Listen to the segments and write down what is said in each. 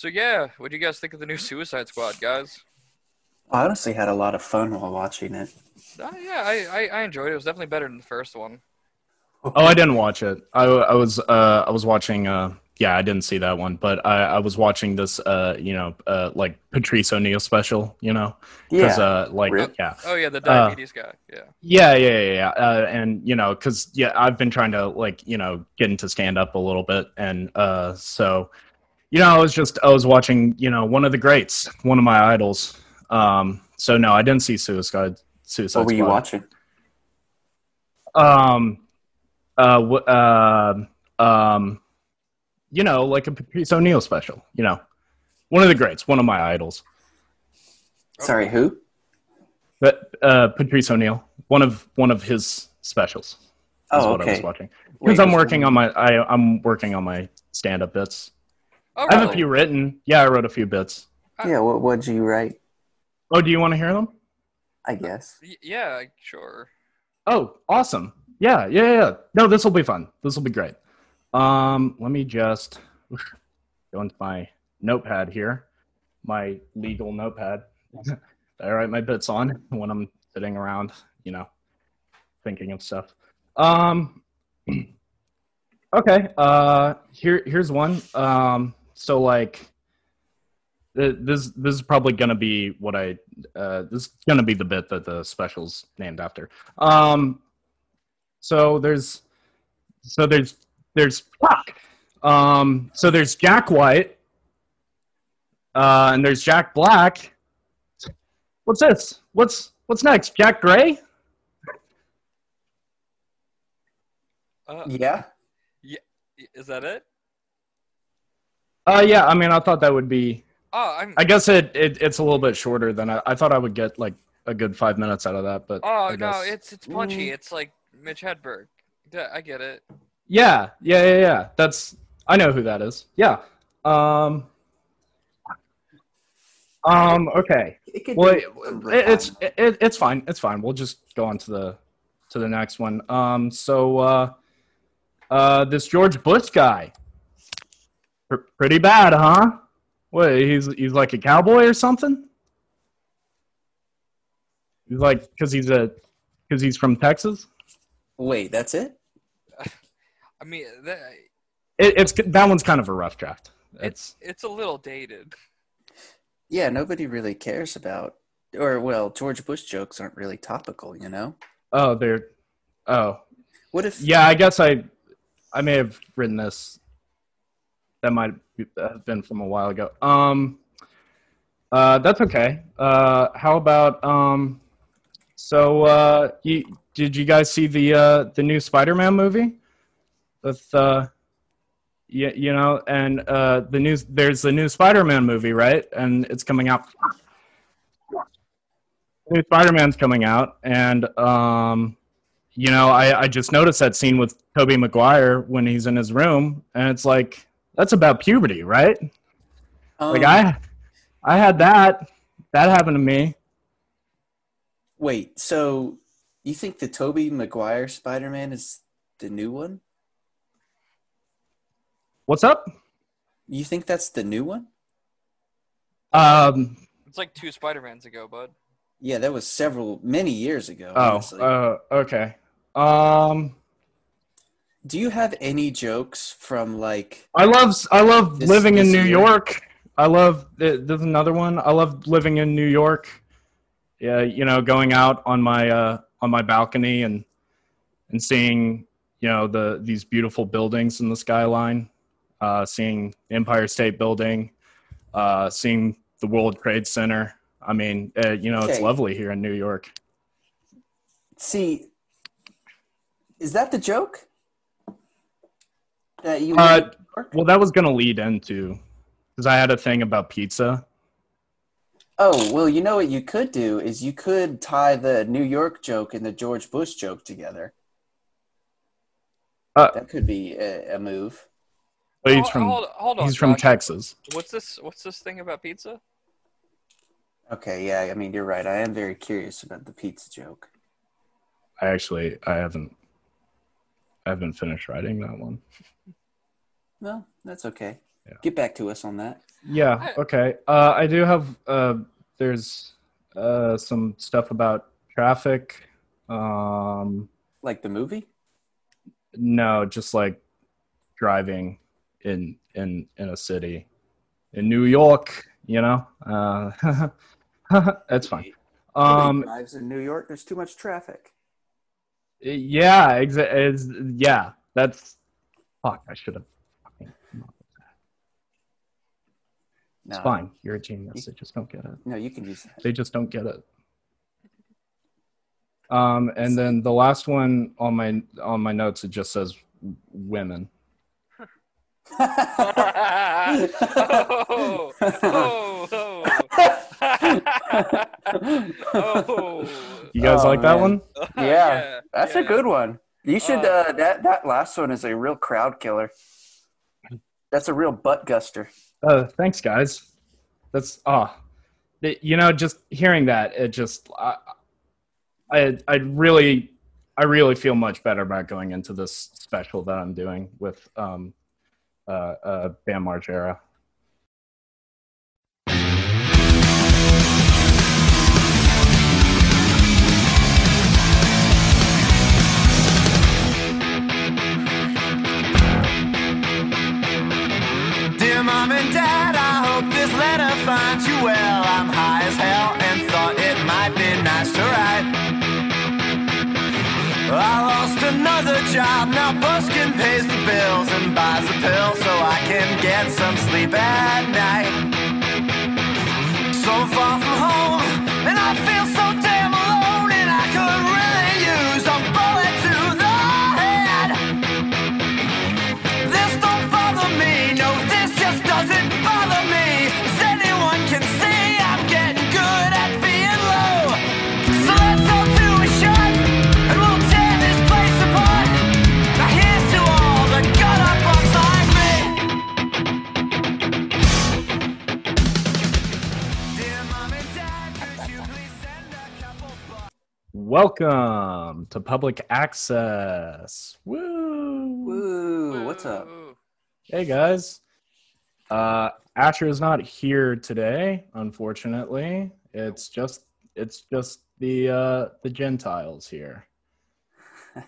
So yeah, what do you guys think of the new Suicide Squad, guys? I honestly had a lot of fun while watching it. Uh, yeah, I, I I enjoyed it. It was definitely better than the first one. Oh, I didn't watch it. I, I was uh I was watching uh yeah I didn't see that one, but I, I was watching this uh you know uh like Patrice O'Neal special, you know, because Yeah. uh like Rip. yeah Oh yeah, the diabetes guy. Yeah. yeah yeah yeah, yeah. Uh, and you know because yeah I've been trying to like you know get into stand up a little bit, and uh so you know I was just I was watching you know one of the greats, one of my idols. Um, so no, I didn't see Suicide Suicide What were you watching? Um, uh, w- uh, um, you know, like a Patrice O'Neal special. You know, one of the greats, one of my idols. Sorry, who? But uh, Patrice O'Neal, one of one of his specials. Is Oh, what I was okay. watching because I'm working on my I, I'm working on my stand up bits. Oh, I have a few written. Yeah, I wrote a few bits. Yeah, what what'd you write? Oh, do you want to hear them? I guess. Yeah, sure. Oh, awesome. Yeah, yeah, yeah, yeah. No, this will be fun. This will be great. Um, let me just go into my notepad here, my legal notepad that I write my bits on when I'm sitting around, you know, thinking of stuff. Um, okay. Uh, here, here's one. Um, so like, this this is probably gonna be what I uh, this is gonna be the bit that the special's named after. Um, so there's, so there's, there's, fuck. Um, so there's Jack White, uh, and there's Jack Black. What's this? What's what's next? Jack Gray? Uh, Yeah. is that it? Uh, yeah. I mean, I thought that would be. Oh, I'm. I guess it, it it's a little bit shorter than I, I thought I would get like a good five minutes out of that, but oh I no, it's it's punchy. Mm. It's like Mitch Hedberg. Yeah, I get it. Yeah, yeah, yeah, yeah. That's I know who that is. Yeah. Um. Um. Okay. It could Well, it, it- it's it, it's fine. It's fine. We'll just go on to the to the next one. Um. So, uh, uh, this George Bush guy, Pr- pretty bad, huh? What? He's he's like a cowboy or something. He's like because he's a because he's from Texas. Wait, that's it? I mean, that, It, it's that one's kind of a rough draft. it's It's it's a little dated. Yeah, nobody really cares about or well, George Bush jokes aren't really topical, you know? oh they're oh What if Yeah, I guess I I may have written this. That might have been from a while ago. Um, uh, that's okay. Uh, how about um, so uh, you, did you guys see the uh, the new Spider-Man movie? With uh, you, you know, and uh, the news there's the new Spider-Man movie, right? And it's coming out. New Spider-Man's coming out, and um, you know, I, I just noticed that scene with Tobey Maguire when he's in his room, and it's like that's about puberty, right? um, Like I, I had that. That happened to me. wait, so you think the Tobey Maguire Spider-Man is the new one? What's up? You think that's the new one? Um. It's like two Spider Mans ago, bud. Yeah, that was several many years ago. Oh. honestly. Uh. Okay. Um. Do you have any jokes from like I love. I love This- living in New year? York. I love. There's another one. I love living in New York. Yeah, you know, going out on my uh, on my balcony and and seeing you know the these beautiful buildings in the skyline, uh, seeing the Empire State Building, uh, seeing the World Trade Center. I mean, uh, you know, it's lovely here in New York. See, is that the joke? That you Uh, live in New York? Well, that was going to lead into because I had a thing about pizza. Oh, well, you know what you could do is you could tie the New York joke and the George Bush joke together. Uh, that could be a, a move. But he's from hold, hold on. he's from Josh. Texas. What's this? What's this thing about pizza? Okay, yeah, I mean, you're right. I am very curious about the pizza joke. I actually I haven't I haven't finished writing that one. Well, that's okay. Get back to us on that. Yeah. Okay. Uh, I do have. Uh, there's uh, some stuff about traffic. Um, Like the movie? no, just like driving in in in a city in New York. You know. Uh, that's fine. Nobody Um, drives in New York. There's too much traffic. yeah. Exa- is yeah. That's. Fuck. I should have. fucking come up with that. It's fine. You're a genius. They just don't get it. No, you can use that. They just don't get it. Um, and then the last one on my on my notes it just says women. oh, oh, oh. oh. You guys Oh, like that man. one? Yeah, That's a good one. You should. Uh, Uh, that that last one is a real crowd killer. That's a real butt guster. Uh, thanks, guys. That's ah, it- you know, just hearing that it just I, I I really I really feel much better about going into this special that I'm doing with um uh uh Bam Margera. And dad, I hope this letter finds you well. I'm high as hell and thought it might be nice to write. I lost another job, now Buskin pays the bills and buys a pill so I can get some sleep at night. Welcome to public access. Woo! Woo! What's up? Hey guys. Uh Asher is not here today, unfortunately. It's just it's just the uh the Gentiles here.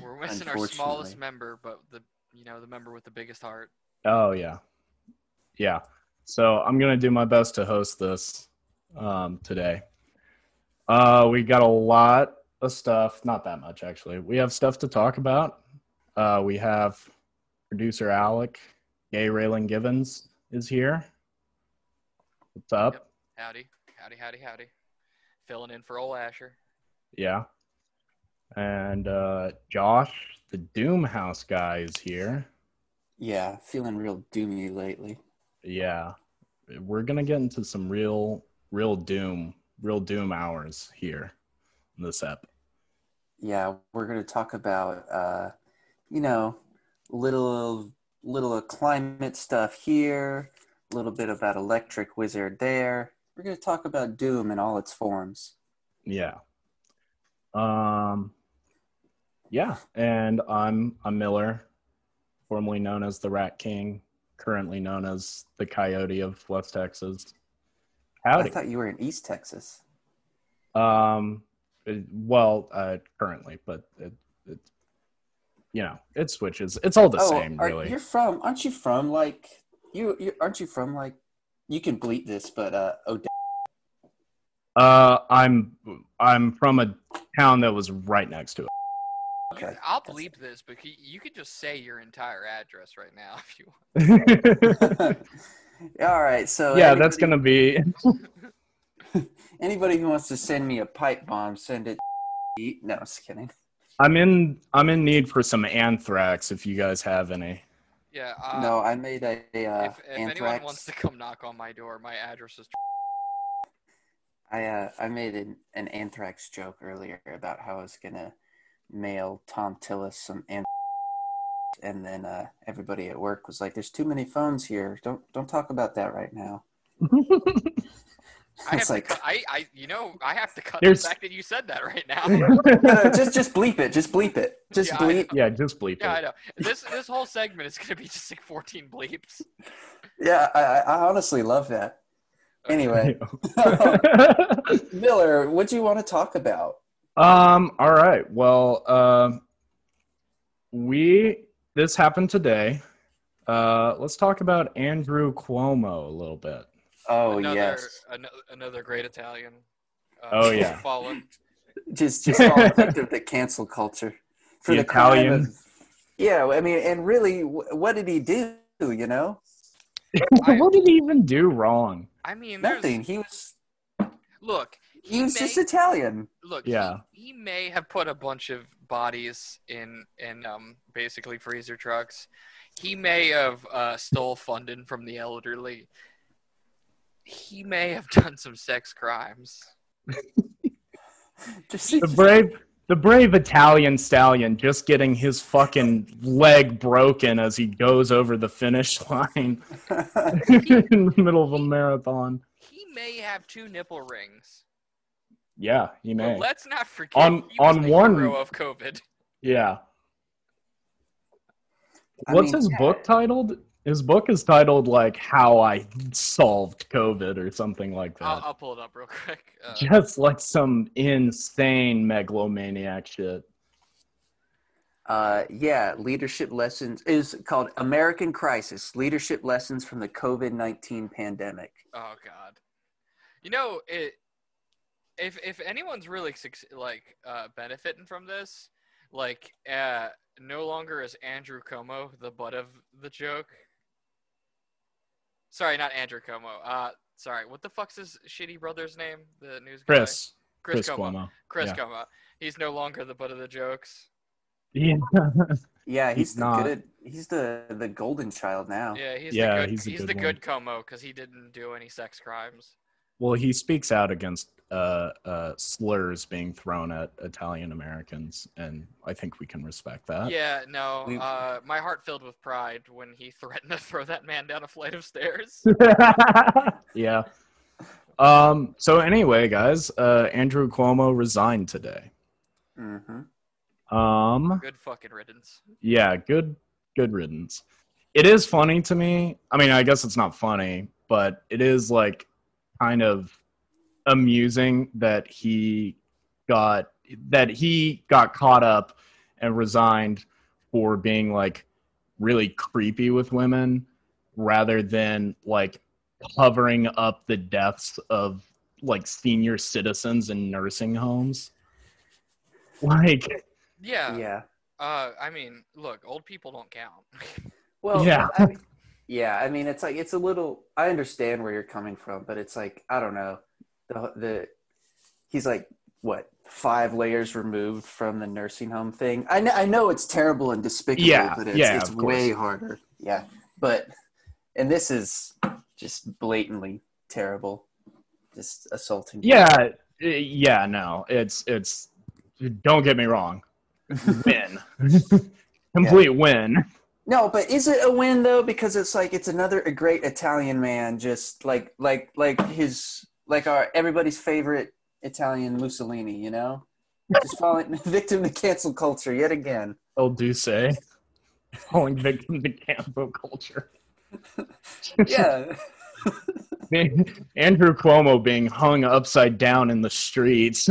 We're missing our smallest member, but the you know the member with the biggest heart. Oh yeah. Yeah. So I'm gonna do my best to host this um today. Uh we got a lot of stuff, not that much actually. We have stuff to talk about. Uh we have producer Alec, Gay Raylan Givens is here. What's up? Yep. Howdy, howdy, howdy, howdy. Filling in for old Asher. Yeah. And uh Josh, the Doom House guy, is here. Yeah, feeling real doomy lately. Yeah. We're gonna get into some real real doom, real doom hours here in this ep. Yeah, we're gonna talk about uh, you know, little little climate stuff here, a little bit about Electric Wizard there. We're gonna talk about Doom in all its forms. Yeah. Um yeah, and I'm I'm Miller, formerly known as the Rat King, currently known as the Coyote of West Texas. I thought you were in East Texas. Um, it- well, uh, currently, but it, it, you know, it switches. It's all the same, Oh, are, really. you're from? Aren't you from like you? you aren't you from like? You can bleep this, but uh, Odessa. Uh, I'm I'm from a town that was right next to it. Okay. I'll bleep this, but you, you could just say your entire address right now if you want. all right, so yeah, that's gonna be. Anybody who wants to send me a pipe bomb, send it. No, just kidding. I'm in I'm in need for some anthrax. If you guys have any. Yeah. Uh, no, I made a, a uh, if, if anyone wants to come knock on my door, my address is. I uh, I made an, an anthrax joke earlier about how I was gonna mail Tom Tillis some anthrax, and then uh, everybody at work was like, "There's too many phones here. Don't don't talk about that right now." I have It's like- to cut, I, I, you know, I have to cut There's- the fact that you said that right now. No, no, just just bleep it. Just bleep it. Just Yeah, bleep. yeah, just bleep it. yeah, I know. This this whole segment is gonna be just like 14 bleeps. Yeah, I, I I honestly love that. Anyway, Miller, what do you want to talk about? um. All right. Well, um, we this happened today. Uh, let's talk about Andrew Cuomo a little bit. Oh another, yes, ano- another great Italian. Uh, Oh, yeah. fallen. just just all victim the cancel culture for The the, crime Italian. of- yeah, I mean, and really, what did he do? You know, I- what did he even do wrong? I mean, nothing. He was look, he he was may, just Italian. look, Yeah. he, he may have put a bunch of bodies in in um basically freezer trucks. He may have uh, stole funding from the elderly. He may have done some sex crimes. Just The brave, the brave Italian stallion just getting his fucking leg broken as he goes over the finish line in the middle of a marathon. He may have two nipple rings. Yeah, he may. But let's not forget On- he on the one- hero of COVID. Yeah. I What's mean, his yeah. book titled? His book is titled like "How I Solved COVID" or something like that. I'll, I'll pull it up real quick. Uh, Just like some insane megalomaniac shit. Uh, yeah, leadership lessons is called American Crisis: Leadership Lessons from the COVID nineteen Pandemic. Oh God, you know it. If if anyone's really like uh, benefiting from this, like uh, no longer is Andrew Como the butt of the joke. Sorry, not Andrew Como. Uh, sorry, what the fuck's his shitty brother's name? The news guy. Chris, Chris, Chris Como. Cuomo. Chris yeah. Como. He's no longer the butt of the jokes. Yeah. Yeah, he's, He's the not. good. He's the the golden child now. Yeah, he's Yeah, the good. he's He's, a the good good Como because he didn't do any sex crimes. Well, he speaks out against uh, uh, slurs being thrown at Italian Americans, and I think we can respect that. Yeah, no. Uh, my heart filled with pride when he threatened to throw that man down a flight of stairs. yeah. Um. So anyway, guys, uh, Andrew Cuomo resigned today. Mm-hmm. Um. Good fucking riddance. Yeah. Good. Good riddance. It is funny to me. I mean, I guess it's not funny, but it is like kind of amusing that he got that he got caught up and resigned for being like really creepy with women rather than like covering up the deaths of like senior citizens in nursing homes. Like, Yeah. Yeah. Uh, I mean, look, old people don't count. Well, Yeah. I mean, yeah. I mean, it's like it's a little. I understand where you're coming from, but it's like I don't know. The the he's like what five layers removed from the nursing home thing. I know, I know it's terrible and despicable, Yeah, but it's, yeah, it's way harder. Yeah, but and this is just blatantly terrible, just assaulting. yeah, uh, yeah, no, it's it's. Don't get me wrong, win, complete win. No, but is it a win though? Because it's like it's another a great Italian man, just like like like his like our everybody's favorite Italian Mussolini, you know, just falling victim to cancel culture yet again. El Duce, falling victim to cancel culture. Yeah, Andrew Cuomo being hung upside down in the streets.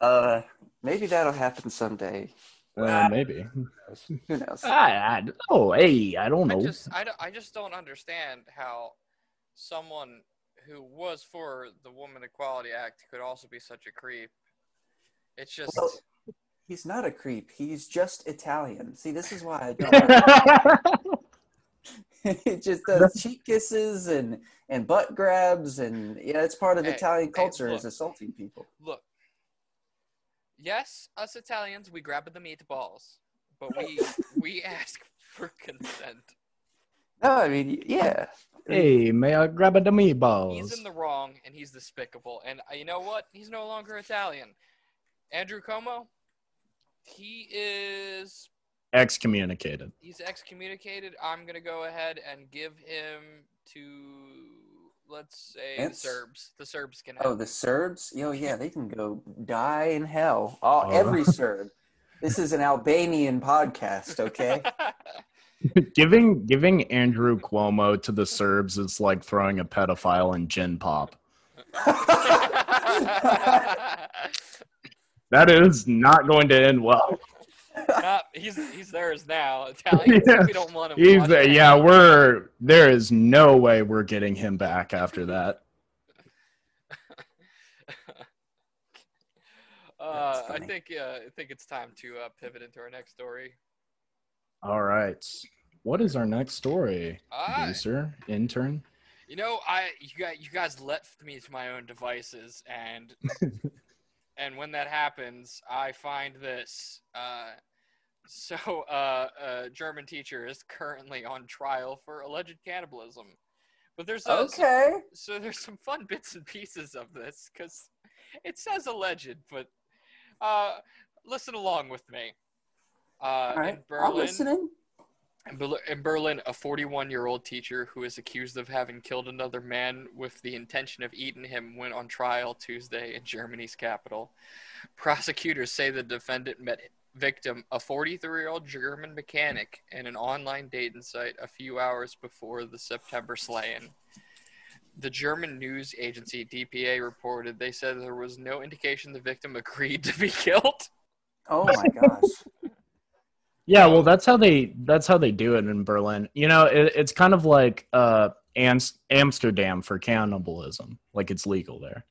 uh, maybe that'll happen someday. Uh, maybe. Who knows? I, I, oh, hey, I don't I know. just, I, I just don't understand how someone who was for the Woman Equality Act could also be such a creep. It's just, Well, he's not a creep. He's just Italian. See, this is why I don't. he just does cheek kisses and and butt grabs and yeah, it's part of Hey, Italian hey, culture is assaulting people. look. Yes, us Italians, we grab the meatballs, but we we ask for consent. No, I mean, yeah. Hey, may I grab a He's meatballs? He's in the wrong and he's despicable. And uh, you know what? He's no longer Italian. Andrew Como, he is Excommunicated. he's excommunicated. I'm gonna go ahead and give him to let's say the Serbs. The Serbs can. Oh, the Serbs? Yo, yeah, they can go die in hell. All Oh. every Serb. This is an Albanian podcast, okay? giving giving Andrew Cuomo to the Serbs is like throwing a pedophile in gin pop. That is not going to end well. Not- he's he's theirs now. Italians, Yeah. we don't want him. He's, watching. yeah, we're there is no way we're getting him back after that. Uh, I think uh, I think it's time to uh, pivot into our next story. All right. What is our next story? Ah, Producer, intern. you know, I you guys you guys left me to my own devices, and and when that happens, I find this. Uh, so, uh, a German teacher is currently on trial for alleged cannibalism, but there's a, okay. so there's some fun bits and pieces of this because it says alleged, but uh, listen along with me. Uh, All right. in I'm listening. in Berlin, a 41-year-old teacher who is accused of having killed another man with the intention of eating him went on trial Tuesday in Germany's capital. Prosecutors say the defendant met victim, a 43-year-old German mechanic, in an online dating site a few hours before the September slaying. The German news agency DPA reported they said there was no indication the victim agreed to be killed. Oh my gosh. Yeah, well, that's how they that's how they do it in Berlin. You know, it, it's kind of like uh, Ams- Amsterdam for cannibalism. Like it's legal there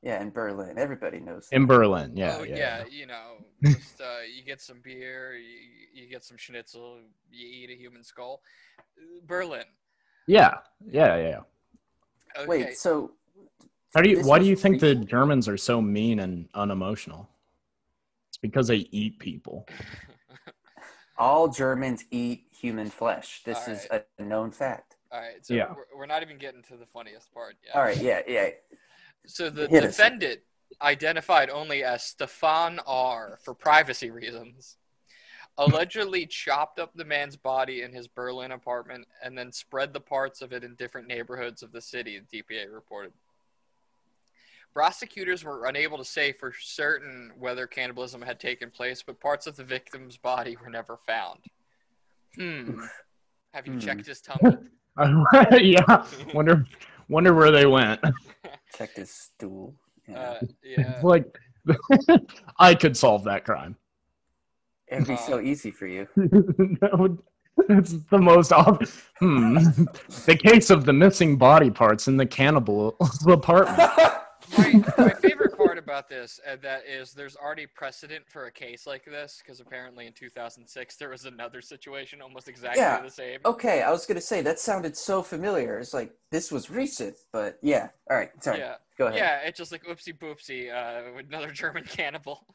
Yeah, in Berlin. Everybody knows. that. in Berlin. Yeah, oh yeah. yeah, you know, just uh, you get some beer, you, you get some schnitzel, you eat a human skull. Berlin. yeah, yeah, yeah. Okay. Wait, so How do you? Why do you think the? Germans are so mean and unemotional? It's because they eat people. all Germans eat human flesh. This All is a known fact. All right, so Yeah. we're, we're not even getting to the funniest part yet. All right, yeah, yeah. So the Hit us. defendant, identified only as Stefan R. for privacy reasons, allegedly chopped up the man's body in his Berlin apartment and then spread the parts of it in different neighborhoods of the city, the DPA reported. Prosecutors were unable to say for certain whether cannibalism had taken place, but parts of the victim's body were never found. Hmm. Have you Hmm. checked his tummy? yeah. Wonder wonder where they went. Checked his stool. Yeah. Uh, yeah. like I could solve that crime. It'd be uh, so easy for you. that would it's the most obvious. hmm. the case of the missing body parts in the cannibal apartment. My, my favorite part about this uh, that is there's already precedent for a case like this because apparently in 2006 there was another situation almost exactly Yeah. the same. okay, I was gonna say that sounded so familiar. It's like this was recent, but yeah. All right, sorry. Yeah, Go ahead. yeah, it's just like oopsie boopsie, uh, another German cannibal.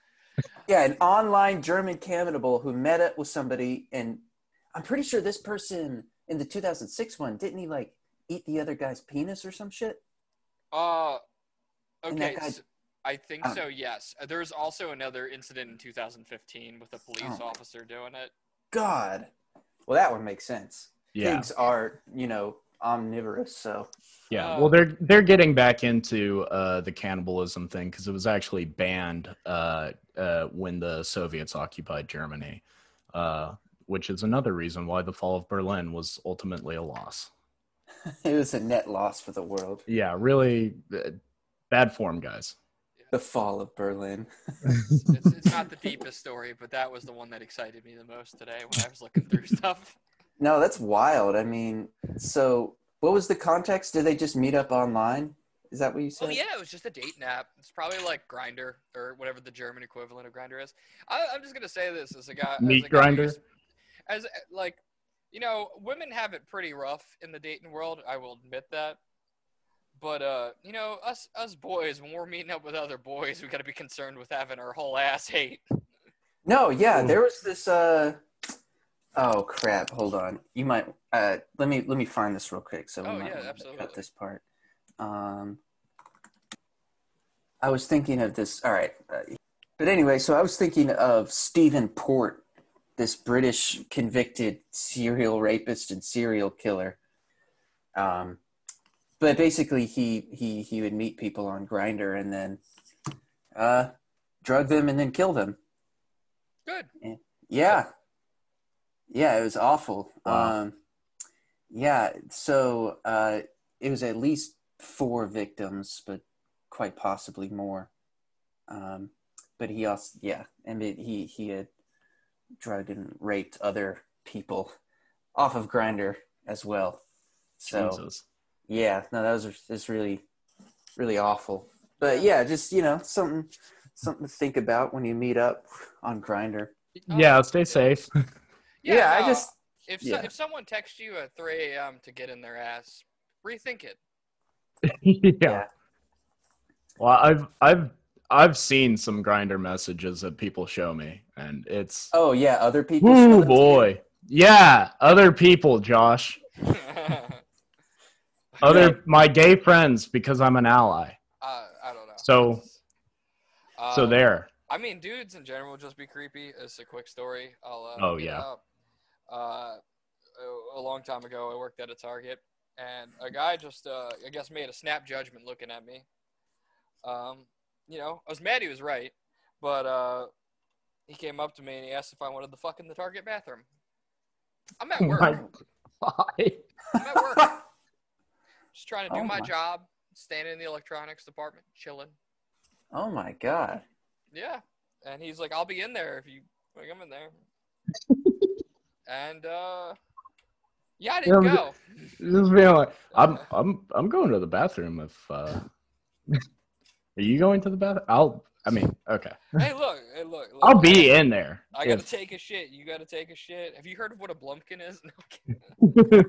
Yeah, an online German cannibal who met up with somebody, and I'm pretty sure this person in the 2006 one didn't he like eat the other guy's penis or some shit? Uh, And okay, guy- so I think Um, so. Yes, Uh, there was also another incident in 2015 with a police Oh. officer doing it. God. Well, that would make sense. Yeah. Pigs are, you know, omnivorous, so Yeah, Uh, well, they're they're getting back into uh, the cannibalism thing because it was actually banned uh, uh, when the Soviets occupied Germany, uh, which is another reason why the fall of Berlin was ultimately a loss. it was a net loss for the world. Yeah, really uh, bad form, guys. The fall of Berlin. It's, it's not the deepest story, but that was the one that excited me the most today when I was looking through stuff. No, that's wild. I mean, so what was the context? Did they just meet up online? Is that what you said? Oh yeah, it was just a dating app. It's probably like Grindr or whatever the German equivalent of Grindr is. I, I'm just gonna say this as a guy. as Meat a guy Grindr? who's- As like, you know, women have it pretty rough in the dating world. I will admit that. But uh, you know, us us boys, when we're meeting up with other boys, we got to be concerned with having our whole ass hate. No, yeah, there was this uh Oh crap, hold on. You might uh let me let me find this real quick so we Oh, might yeah, absolutely. cut this part. Um I was thinking of this all right. Uh, but anyway, so I was thinking of Stephen Port, this British convicted serial rapist and serial killer. Um but basically, he he he would meet people on Grindr and then uh, drug them and then kill them. Good. Yeah. Yeah, it was awful. Wow. Um, yeah, so uh, it was at least four victims, but quite possibly more. Um, but he also, yeah, and it, he he had drugged and raped other people off of Grindr as well. So Jesus. Yeah, no, that was just really, really awful. But yeah, just you know, something something to think about when you meet up on Grindr. Oh, Yeah, stay safe. Yeah, I no, just if so, yeah. if someone texts you at 3 a.m. to get in their ass, rethink it. yeah. yeah. Well, I've I've I've seen some Grindr messages that people show me, and it's Oh yeah, other people. oh them to you? boy, yeah, other people, Josh, other my gay friends because I'm an ally. uh, I don't know. So- so Um, there. I mean, dudes in general just be creepy. It's a quick story. I'll. Uh, Oh, yeah. Uh, a- long time ago, I worked at a Target, and a guy just, uh, I guess, made a snap judgment looking at me. Um, you know, I was mad he was right, but uh, he came up to me and he asked if I wanted the fuck in the Target bathroom. I'm at work. My I'm at work. Just trying to do Oh my my- job, standing in the electronics department, chilling. Oh my god. Yeah. And he's like, I'll be in there if you want to come in there. and uh yeah, I didn't Yeah, go. Just being like, I'm I'm I'm going to the bathroom. If uh, are you going to the bathroom? I'll. I mean, okay. hey, look, hey, look, look. I'll be in there. I gotta if- take a shit. You gotta take a shit. Have you heard of what a blumpkin is? No, I'm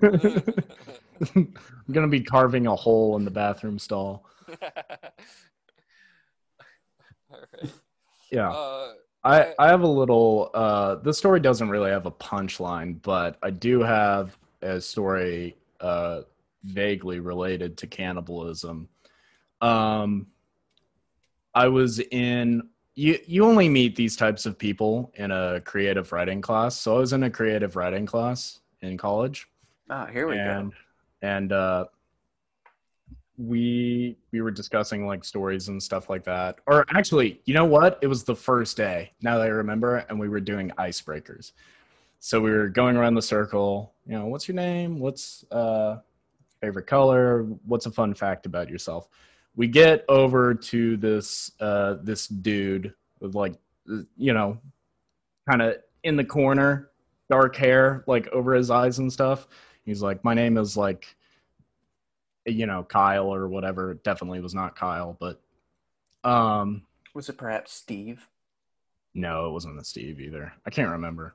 kidding. I'm gonna be carving a hole in the bathroom stall. All right. Yeah. Uh, I, I have a little uh the story doesn't really have a punchline, but I do have a story uh vaguely related to cannibalism. Um I was in you you only meet these types of people in a creative writing class. So I was in a creative writing class in college. Oh, here we and go. and uh we we were discussing like stories and stuff like that. Or actually you know what? It was the first day now that i remember and we were doing icebreakers. So we were going around the circle you know what's your name? What's uh favorite color? What's a fun fact about yourself we get over to this uh this dude with like you know kind of in the corner dark hair like over his eyes and stuff He's like, my name is like, you know, Kyle or whatever. It definitely was not Kyle, but um, Was it perhaps Steve? no, it wasn't a Steve either. I can't remember.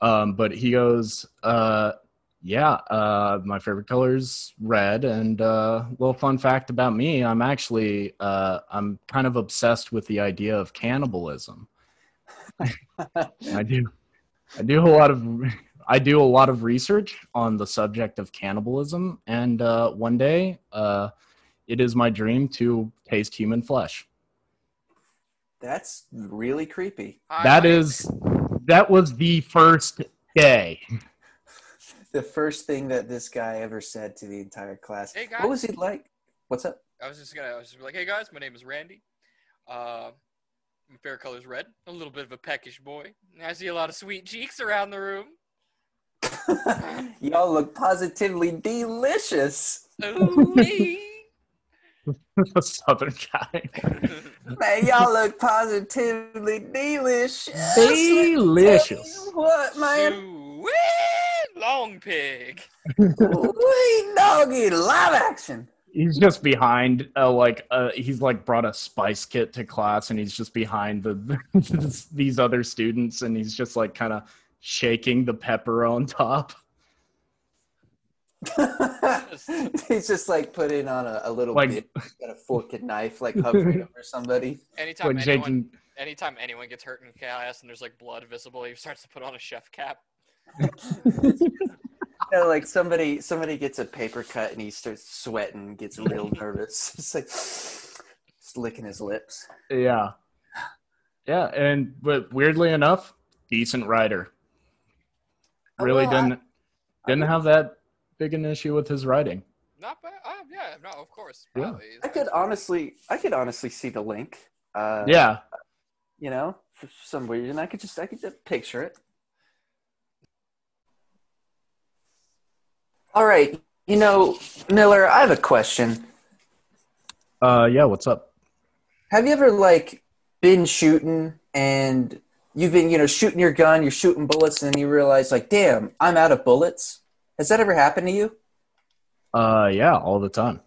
Um, but he goes, uh, yeah, uh, my favorite color is red. And uh, little fun fact about me, I'm actually, uh, I'm kind of obsessed with the idea of cannibalism. I do, I do a lot of, I do a lot of research on the subject of cannibalism, and uh, one day, uh, it is my dream to taste human flesh. That's really creepy. hi, That my- is, that was the first day. The first thing that this guy ever said to the entire class. Hey, guys. What was he like? What's up? I was just gonna, I was just like, hey guys, my name is Randy. Uh, my favorite color is red. A little bit of a peckish boy. I see a lot of sweet cheeks around the room. Y'all look positively delicious. Ooh-wee. southern guy. Man, y'all look positively delicious. Delicious. What, man? Sweet long pig. Wee doggy live action. He's just behind, uh, like, uh, he's like brought a spice kit to class, and he's just behind the these other students, and he's just like kind of shaking the pepper on top. He's just like putting on a, a little Like- bit, got a fork and knife, like hovering over somebody. Anytime Like anyone, shaking. anytime anyone gets hurt in class and there's like blood visible, he starts to put on a chef cap. You know, like somebody somebody gets a paper cut and he starts sweating, gets real nervous. It's like just licking his lips. Yeah, yeah, and but weirdly enough, decent writer. Oh, Really well, didn't didn't have that big an issue with his writing. Not bad. Oh yeah, no, of course. Yeah. I could honestly, I could honestly see the link. Uh, Yeah. You know, for some reason, I could just, I could just picture it. All right. You know, Miller, I have a question. Uh, yeah. What's up? Have you ever like been shooting and you've been, you know, shooting your gun, you're shooting bullets, and then you realize, like, damn, I'm out of bullets? Has that ever happened to you? Uh, yeah, all the time.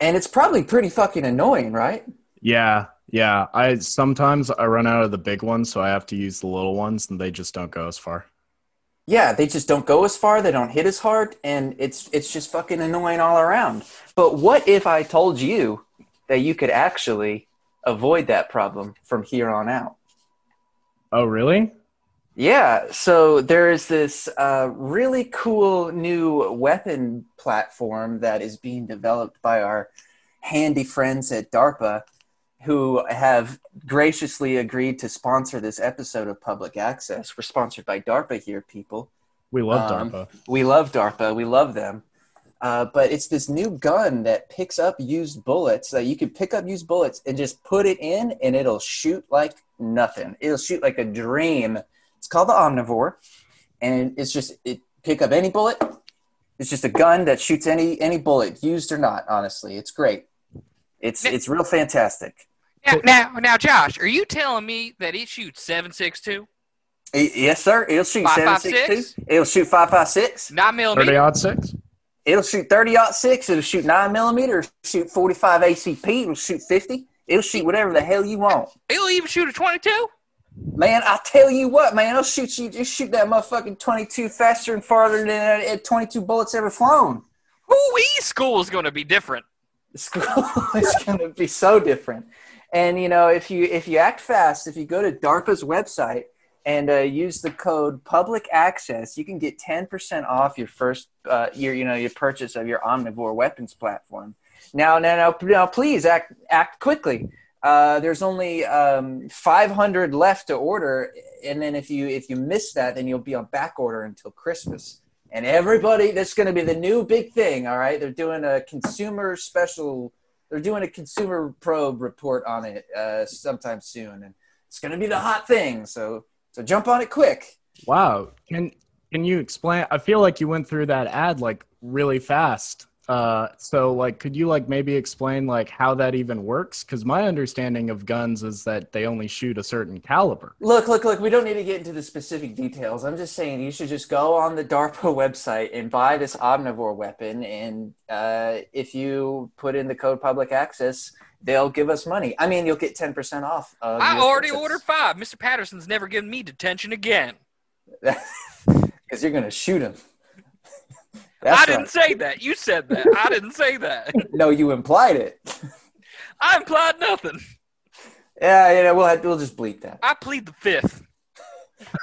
And it's probably pretty fucking annoying, right? Yeah, yeah. I sometimes I run out of the big ones, so I have to use the little ones, and they just don't go as far. Yeah, they just don't go as far, they don't hit as hard, and it's it's just fucking annoying all around. But what if I told you that you could actually avoid that problem from here on out? Oh, really? Yeah, so there is this uh, really cool new weapon platform that is being developed by our handy friends at DARPA who have graciously agreed to sponsor this episode of Public Access. We're sponsored by DARPA here, people. We love Um, DARPA. We love DARPA. We love them. Uh, but it's this new gun that picks up used bullets that you can pick up used bullets and just put it in and it'll shoot like nothing. It'll shoot like a dream. It's called the Omnivore. And it's just it pick up any bullet. It's just a gun that shoots any any bullet, used or not, honestly. It's great. It's it's real fantastic. Now, now, now, Josh, are you telling me that it shoots seven six two, Yes, sir. It'll shoot Five, seven five, six six? two. It'll shoot five five six. nine Thirty millimeter? Thirty odd six. It'll shoot 30 aught six. It'll shoot 9 millimeter. It'll shoot 45 ACP. It'll shoot 50. It'll shoot whatever the hell you want. It'll even shoot a twenty two. Man, I tell you what, man, I'll shoot you. Just shoot that motherfucking 22 faster and farther than uh, 22 bullets ever flown. Ooh, school is going to be different. School is going to be so different. And you know, if you if you act fast, if you go to DARPA's website and uh, use the code Public Access, you can get ten percent off your first uh, your you know your purchase of your Omnivore weapons platform. Now, now, now, now please act act quickly. Uh, there's only um, 500 left to order, and then if you if you miss that, then you'll be on back order until Christmas. And everybody, that's going to be the new big thing. All right, they're doing a consumer special. They're doing a consumer probe report on it uh, sometime soon, and it's going to be the hot thing. So, so jump on it quick. Wow. Can can you explain? I feel like you went through that ad like really fast. Uh, so like, could you like maybe explain like how that even works? Because my understanding of guns is that they only shoot a certain caliber. Look, look, look. We don't need to get into the specific details. I'm just saying you should just go on the DARPA website and buy this omnivore weapon. And uh, if you put in the code public access, they'll give us money. I mean, you'll get 10% off. Of I already purchase. ordered five. Mr. Patterson's never given me detention again. Because you're going to shoot him. That's I didn't right. say that. You said that. I didn't say that. No, you implied it. I implied nothing. Yeah, yeah, we'll, have, we'll just bleep that. I plead the fifth.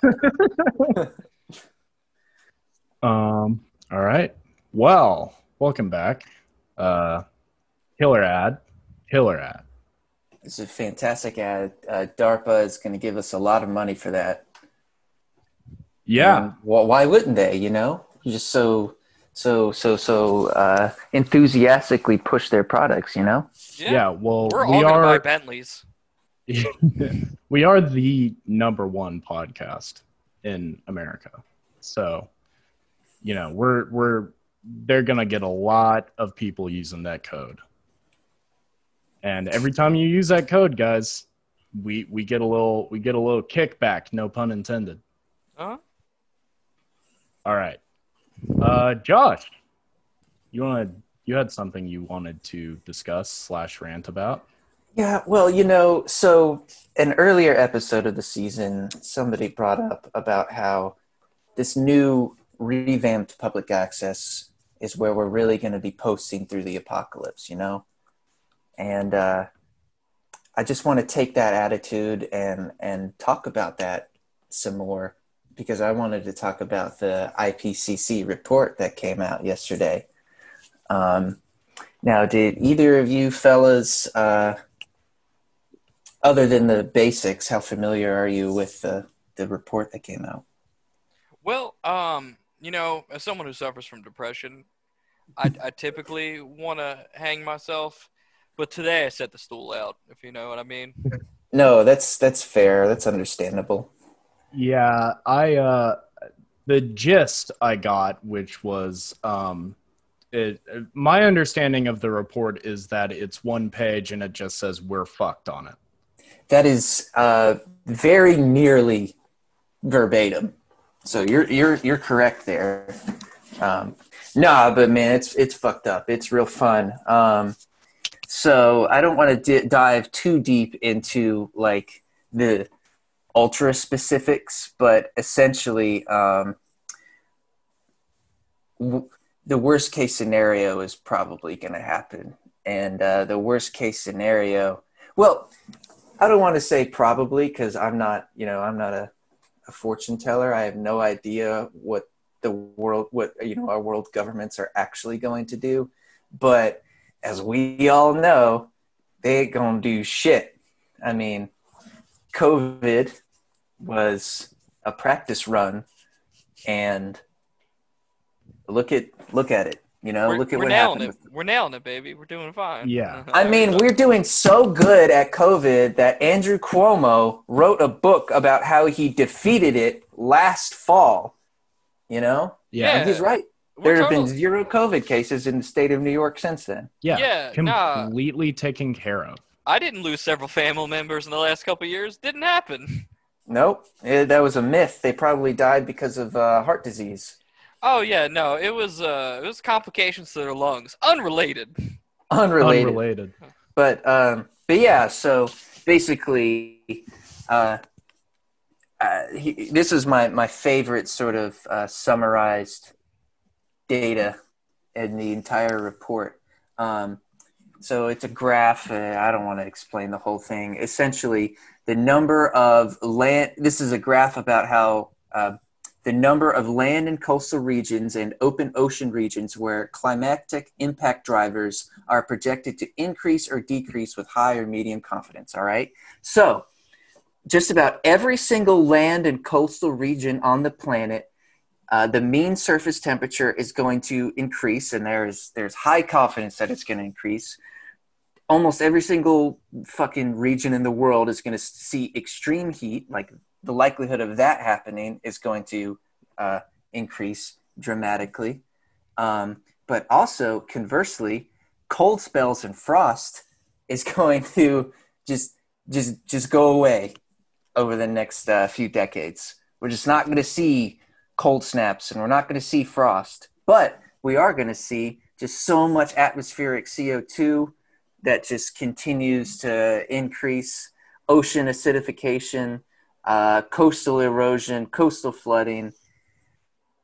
Um. All right. Well, welcome back. Uh, killer ad. Killer ad. It's a fantastic ad. Uh, DARPA is going to give us a lot of money for that. Yeah. And well, why wouldn't they? You know, You just so so so so uh, enthusiastically push their products. You know. Yeah. well, We're we gonna buy are Bentleys. we are the number one podcast in America. So, you know, we're we're they're gonna get a lot of people using that code. And every time you use that code, guys, we we get a little we get a little kickback, no pun intended. Huh? All right. Uh Josh, you wanna you had something you wanted to discuss slash rant about? Yeah, well, you know, so an earlier episode of the season, somebody brought up about how this new revamped public access is where we're really going to be posting through the apocalypse, you know? And uh, I just want to take that attitude and, and talk about that some more because I wanted to talk about the IPCC report that came out yesterday. Um, now, did either of you fellas, uh, other than the basics, how familiar are you with the, the report that came out? Well, um, you know, as someone who suffers from depression, I, I typically want to hang myself, but today I set the stool out. If you know what I mean. No, that's that's fair. That's understandable. Yeah, I uh the gist I got, which was um it, my understanding of the report is that it's one page and it just says we're fucked on it. That is uh, very nearly verbatim. So you're you're you're correct there. Um, nah, but man, it's it's fucked up. It's real fun. Um, so I don't want to di- dive too deep into like the ultra specifics, but essentially, um, w- the worst case scenario is probably going to happen, and uh, the worst case scenario. Well, I don't want to say probably because I'm not, you know, I'm not a, a fortune teller. I have no idea what the world, what you know, our world governments are actually going to do. But as we all know, they ain't gonna do shit. I mean, COVID was a practice run, and look at look at it. You know, we're, look at we're what nailing happened. it. We're nailing it, baby. We're doing fine. Yeah. Uh-huh. I mean, we're doing so good at COVID that Andrew Cuomo wrote a book about how he defeated it last fall. You know, Yeah. and he's right. We're There have been zero COVID cases in the state of New York since then. Yeah. Yeah, nah. completely taken care of. I didn't lose several family members in the last couple of years. Didn't happen. Nope, eh, that was a myth. They probably died because of uh, heart disease. Oh yeah, no, it was uh, it was complications to their lungs, unrelated. Unrelated. Unrelated. but um, but yeah. So basically, uh, uh, he, this is my my favorite sort of uh, summarized data in the entire report. Um, so it's a graph. Uh, I don't want to explain the whole thing. Essentially, the number of land. This is a graph about how. Uh, the number of land and coastal regions and open ocean regions where climatic impact drivers are projected to increase or decrease with high or medium confidence. All right. So, just about every single land and coastal region on the planet, uh, the mean surface temperature is going to increase, and there's there's high confidence that it's going to increase. Almost every single fucking region in the world is going to see extreme heat. Like the likelihood of that happening is going to uh, increase dramatically. Um, but also, conversely, cold spells and frost is going to just just just go away over the next uh, few decades. We're just not going to see cold snaps and we're not going to see frost, but we are going to see just so much atmospheric CO2 that just continues to increase ocean acidification, uh, coastal erosion, coastal flooding.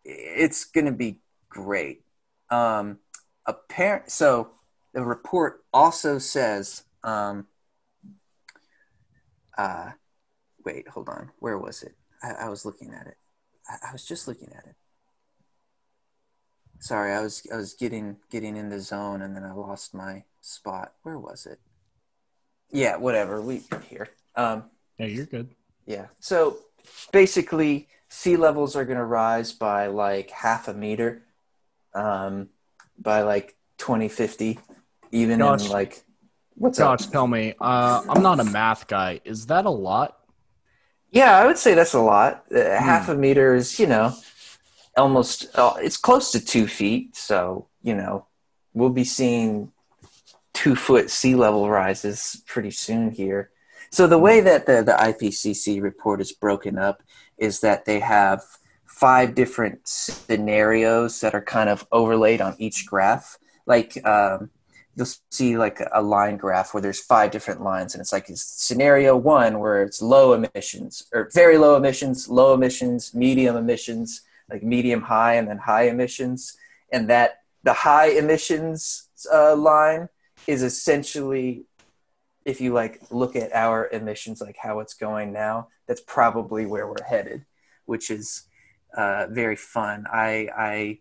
It's going to be great. Um, apparent. So the report also says. Um, uh, wait, hold on. Where was it? I, I was looking at it. I, I was just looking at it. Sorry, I was I was getting getting in the zone and then I lost my spot. Where was it? Yeah, whatever. We here. Um, Yeah, you're good. yeah. So basically, sea levels are going to rise by like half a meter um, by like 2050, even Gosh. in like. What's up? Josh, tell me. Uh, I'm not a math guy. Is that a lot? Yeah, I would say that's a lot. Uh, Half a meter is, you know, almost, uh, it's close to two feet. So, you know, we'll be seeing two foot sea level rises pretty soon here. So, the way that the, the IPCC report is broken up is that they have five different scenarios that are kind of overlaid on each graph. Like, um, you'll see like a line graph where there's five different lines and it's like scenario one where it's low emissions or very low emissions low emissions medium emissions like medium high and then high emissions. And that the high emissions uh, line is essentially if you like look at our emissions like how it's going now that's probably where we're headed which is uh, very fun. I i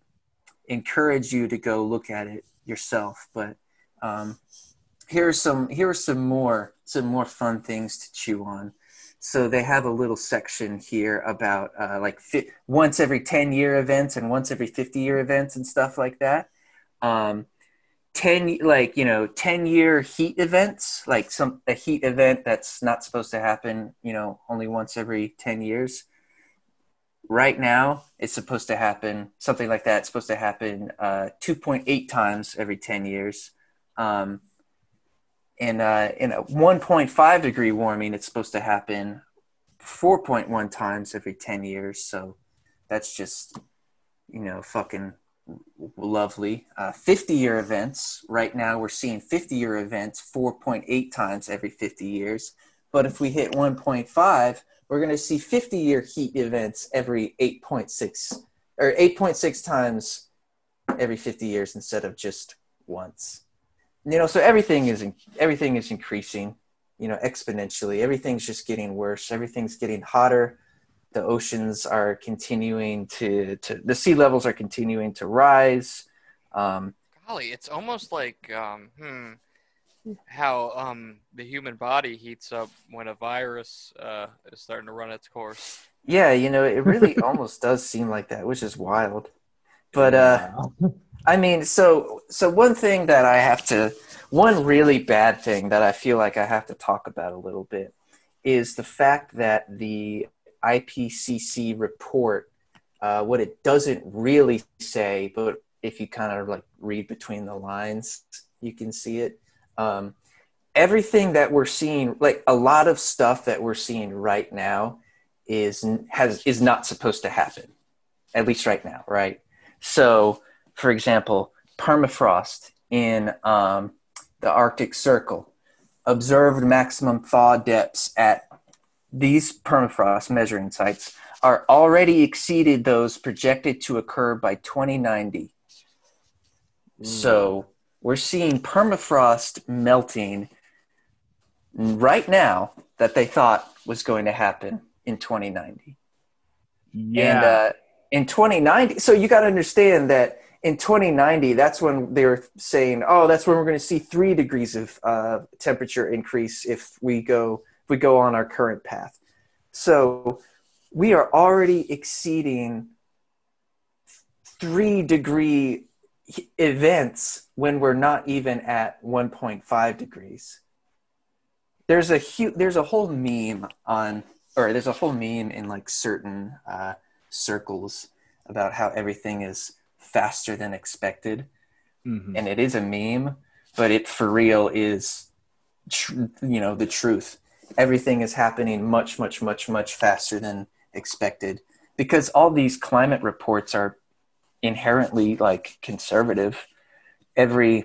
encourage you to go look at it yourself but um, here's some here are some more some more fun things to chew on so they have a little section here about uh, like fi- once every 10 year events and once every 50 year events and stuff like that um, ten like you know ten year heat events, like some a heat event that's not supposed to happen, you know, only once every ten years. Right now, it's supposed to happen something like that. It's supposed to happen uh, two point eight times every ten years. Um, in uh, in a 1.5 degree warming, it's supposed to happen 4.1 times every 10 years. So that's just you know fucking lovely. Uh, 50 year events right now we're seeing 50 year events 4.8 times every 50 years. But if we hit 1.5, we're going to see 50 year heat events every 8.6 or 8.6 times every 50 years instead of just once you know so everything is everything is increasing you know exponentially. Everything's just getting worse. Everything's getting hotter. The oceans are continuing to to the sea levels are continuing to rise. Um Golly, it's almost like um, hmm, how um, the human body heats up when a virus uh, is starting to run its course. yeah you know it really almost does seem like that which is wild. But uh I mean, so so one thing that I have to, one really bad thing that I feel like I have to talk about a little bit is the fact that the IPCC report, uh, what it doesn't really say, but if you kind of like read between the lines, you can see it. Um, everything that we're seeing, like a lot of stuff that we're seeing right now, is has is not supposed to happen, at least right now, right? So for example, permafrost in um, the Arctic Circle, observed maximum thaw depths at these permafrost measuring sites are already exceeded those projected to occur by 2090. So we're seeing permafrost melting right now that they thought was going to happen in 2090. Yeah. And uh, in 2090, so you got to understand that in 2090, that's when they were saying, "Oh, that's when we're going to see three degrees of uh, temperature increase if we go if we go on our current path." So we are already exceeding three degree events when we're not even at 1.5 degrees. There's a huge, there's a whole meme on, or there's a whole meme in like certain uh, circles about how everything is faster than expected. Mhm. and it is a meme but it for real is tr- you know the truth. Everything is happening much much much much faster than expected because all these climate reports are inherently like conservative. Every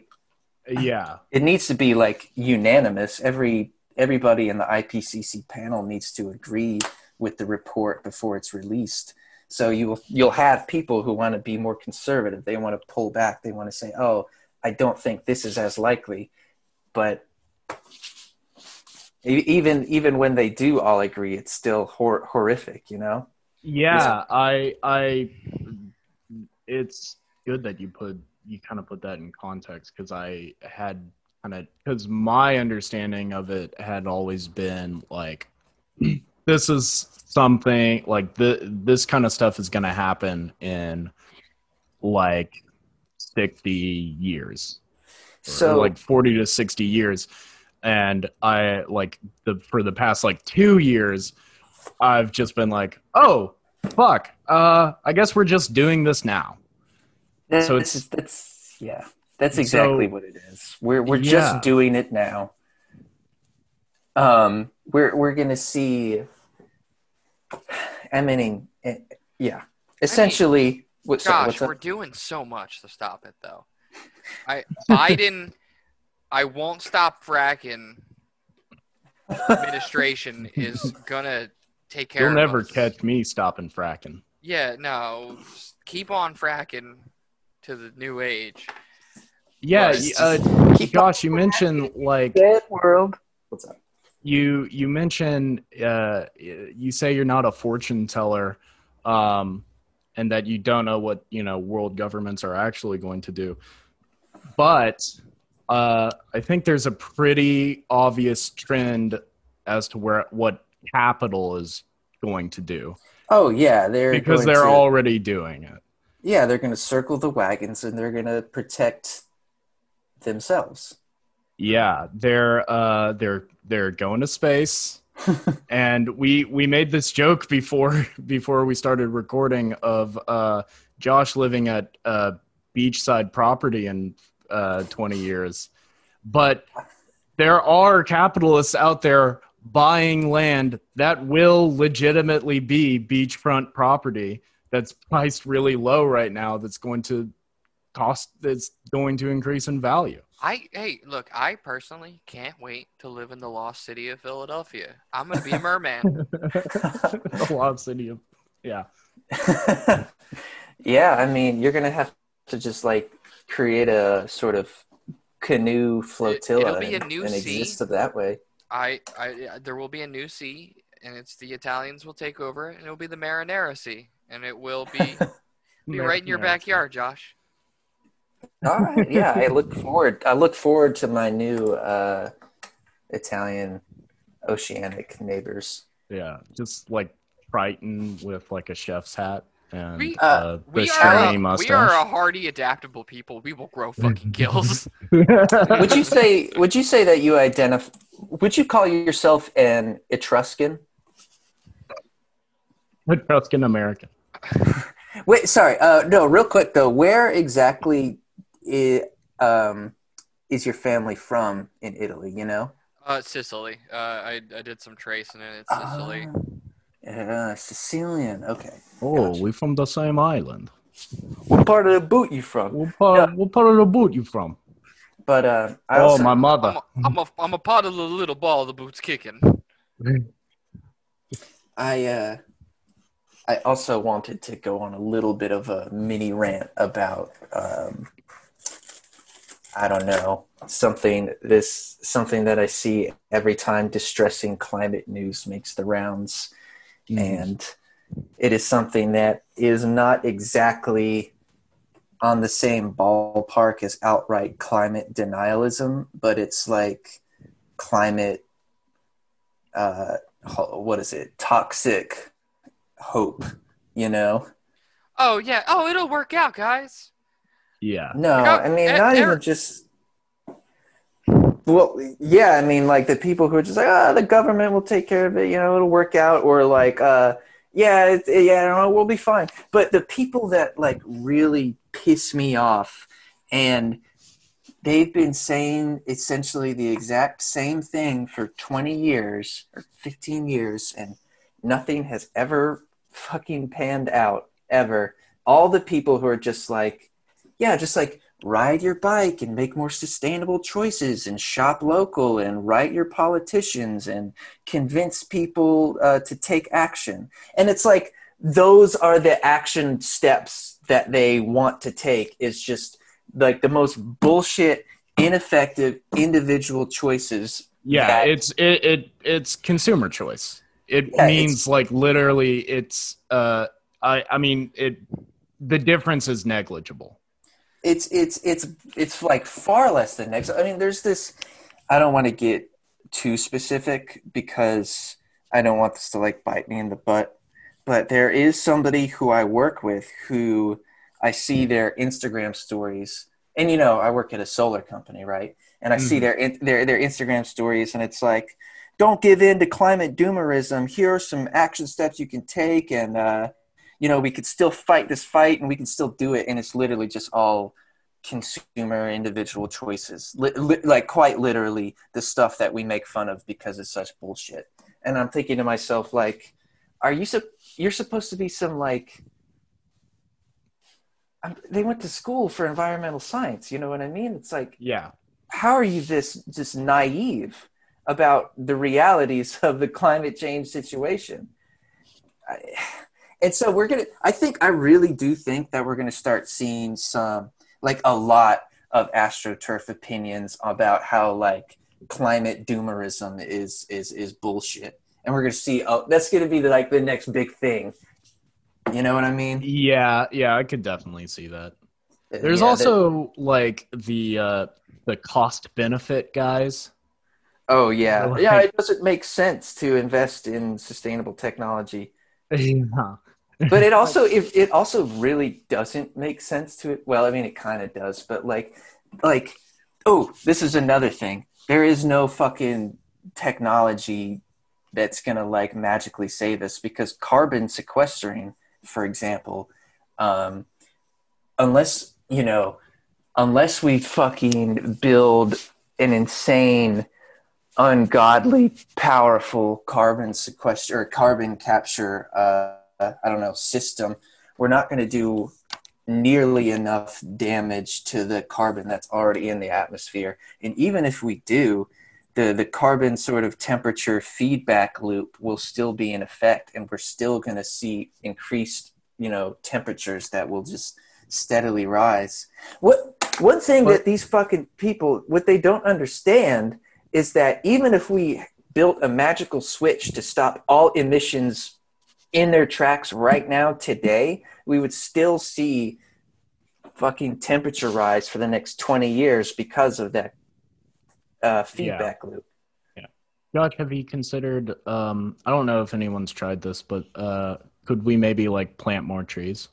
Yeah. it needs to be like unanimous. Every everybody in the IPCC panel needs to agree with the report before it's released so you'll you'll have people who want to be more conservative. They want to pull back. They want to say oh I don't think this is as likely. But even even when they do all agree it's still hor- horrific you know? Yeah, I I it's good that you put you kind of put that in context because I had kind of because my understanding of it had always been like this is something like the this kind of stuff is going to happen in like 60 years. So like 40 to 60 years. And i like the for the past like two years i've just been like oh fuck uh i guess we're just doing this now. That's, so it's- that's yeah that's exactly So- what it is. We're we're Yeah. just doing it now. Um we're we're gonna see I mean, eh, yeah essentially what, Gosh, what's we're doing so much to stop it, though. I Biden, I won't stop fracking. Administration is gonna take care. Of You'll of never us. catch me stopping fracking Yeah, no, keep on fracking to the new age. yeah Right. y- uh, Keep josh you mentioned like Dead world what's up you you mentioned uh you say you're not a fortune teller um and that you don't know what you know world governments are actually going to do. But uh i think there's a pretty obvious trend as to where what capital is going to do. Oh yeah they're because they're to- already doing it. Yeah, they're going to circle the wagons and they're going to protect themselves. Yeah, they're uh they're they're going to space. and we we made this joke before before we started recording of uh Josh living at uh beachside property in uh 20 years. But there are capitalists out there buying land that will legitimately be beachfront property that's priced really low right now that's going to cost that's going to increase in value. I hey, look, I personally can't wait to live in the lost city of Philadelphia. I'm gonna be a merman. the lost city of yeah. yeah, I mean, you're going to have to just like create a sort of canoe flotilla it'll be a and, new and sea. exist that way. I, I, there will be a new sea, and it's the Italians will take over, and it'll be the Marinara Sea, and it will be be right in your backyard, Josh. All right. Yeah, I look forward. I look forward to my new uh, Italian oceanic neighbors. Yeah, just like Triton with like a chef's hat and We- uh, the We are, a, mustache. we are a hardy, adaptable people. We will grow fucking gills. Would you say? Would you say that you identify? Would you call yourself an Etruscan? Etruscan American. Wait, sorry. Uh, no, real quick though. Where exactly i um, is your family from in Italy? You know, Uh, Sicily. Uh, I, I did some tracing, and it's Sicily. Ah, uh, Sicilian. Okay. Oh, Gotcha. we from the same island. What part of the boot you from? What part, what part of the boot you from? But uh, I oh, also, my I'm mother. a, I'm, a, I'm a part of the little ball the boots kicking. I uh, I also wanted to go on a little bit of a mini rant about um, I don't know something this something that I see every time distressing climate news makes the rounds, Mm. and it is something that is not exactly on the same ballpark as outright climate denialism, but it's like climate uh, what is it toxic hope you know Oh yeah. Oh, it'll work out, guys. Yeah. no i mean E- not Eric- even just well yeah i mean like the people who are just like ah the government will take care of it you know it'll work out or like uh yeah it, yeah no, we'll be fine but the people that like really piss me off and they've been saying essentially the exact same thing for 20 years or 15 years and nothing has ever fucking panned out ever all the people who are just like yeah just like ride your bike and make more sustainable choices and shop local and write your politicians and convince people uh, to take action and it's like those are the action steps that they want to take is just like the most bullshit ineffective individual choices Yeah, it's it, it it's consumer choice. It Yeah, means like literally it's uh I I mean it the difference is negligible. It's it's it's it's like far less than next. I mean, there's this. I don't want to get too specific because I don't want this to like bite me in the butt. But there is somebody who I work with who I see their Instagram stories, and you know, I work at a solar company, right? And I see Mhm. their their their Instagram stories, and it's like, don't give in to climate doomerism. Here are some action steps you can take, and uh, you know, we could still fight this fight, and we can still do it. And it's literally just all consumer individual choices, li- li- like quite literally the stuff that we make fun of because it's such bullshit. And I'm thinking to myself, like, are you sup- you're supposed to be some like I'm, they went to school for environmental science. You know what I mean? It's like, Yeah. how are you this just naive about the realities of the climate change situation? I, and so we're gonna. I think I really do think that we're gonna start seeing some, like a lot of astroturf opinions about how like climate doomerism is is is bullshit, and we're gonna see. Oh, that's gonna be the, like the next big thing. You know what I mean? Yeah, yeah, I could definitely see that. There's Yeah, that- also like the uh the cost benefit guys. Oh yeah, Like- yeah. It doesn't make sense to invest in sustainable technology. Yeah. But it also it, it also really doesn't make sense to it. Well i mean it kind of does but like like oh this is another thing. There is no fucking technology that's gonna like magically save us because carbon sequestering for example um unless you know unless we fucking build an insane ungodly powerful carbon sequester or carbon capture uh I don't know system, we're not going to do nearly enough damage to the carbon that's already in the atmosphere. And even if we do, the the carbon sort of temperature feedback loop will still be in effect, and we're still going to see increased, you know, temperatures that will just steadily rise. What one thing that these fucking people what they don't understand is that even if we built a magical switch to stop all emissions in their tracks right now today, we would still see fucking temperature rise for the next 20 years because of that uh, feedback loop. Yeah. Josh, have you considered? Um, I don't know if anyone's tried this, but uh, could we maybe like plant more trees?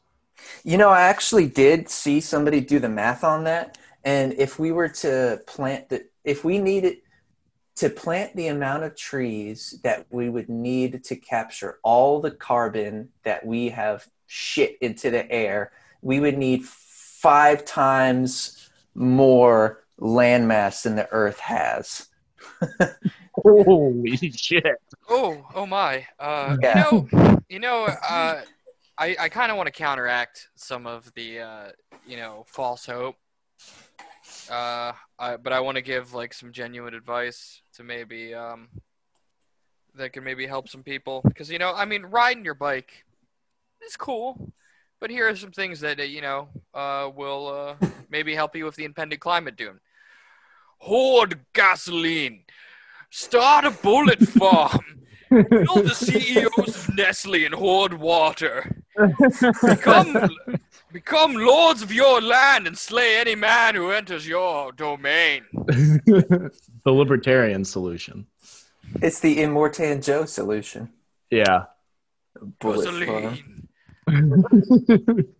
You know, I actually did see somebody do the math on that. And if we were to plant the, if we needed to plant the amount of trees that we would need to capture all the carbon that we have shit into the air, we would need five times more landmass than the Earth has. Holy shit! Oh, oh my. Uh, Yeah. You know, you know. Uh, I I kind of want to counteract some of the uh, you know false hope. Uh, I, but I want to give like some genuine advice to maybe um that can maybe help some people because you know I mean riding your bike is cool, but here are some things that uh, you know uh, will uh, maybe help you with the impending climate doom. Hoard gasoline. Start a bullet farm. Build the CEOs of Nestle and hoard water. Become, become lords of your land and slay any man who enters your domain. the libertarian solution. It's the Immortan Joe solution. Yeah. Bullet. Rosaline.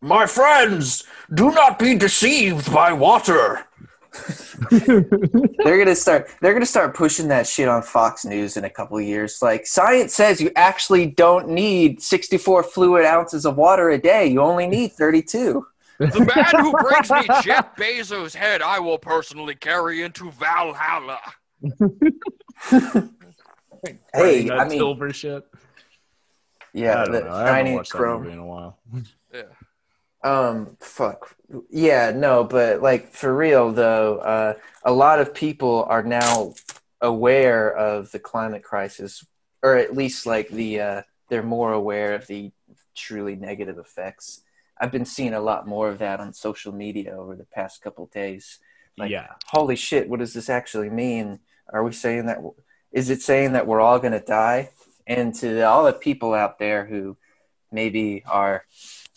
My friends, do not be deceived by water. they're gonna start. They're gonna start pushing that shit on Fox News in a couple of years. Like science says, you actually don't need 64 fluid ounces of water a day. You only need 32. The man who brings me Jeff Bezos' head, I will personally carry into Valhalla. Hey, I mean, silver shit. yeah, I don't the know. I haven't shiny watched that chrome. movie in a while. Yeah. Um, fuck. Yeah, no, but like for real though, uh, a lot of people are now aware of the climate crisis, or at least like the uh, they're more aware of the truly negative effects. I've been seeing a lot more of that on social media over the past couple days. Like, yeah. holy shit, what does this actually mean? Are we saying that? Is it saying that we're all going to die? And to all the people out there who maybe are